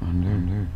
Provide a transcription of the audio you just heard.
안 돼, 안 돼.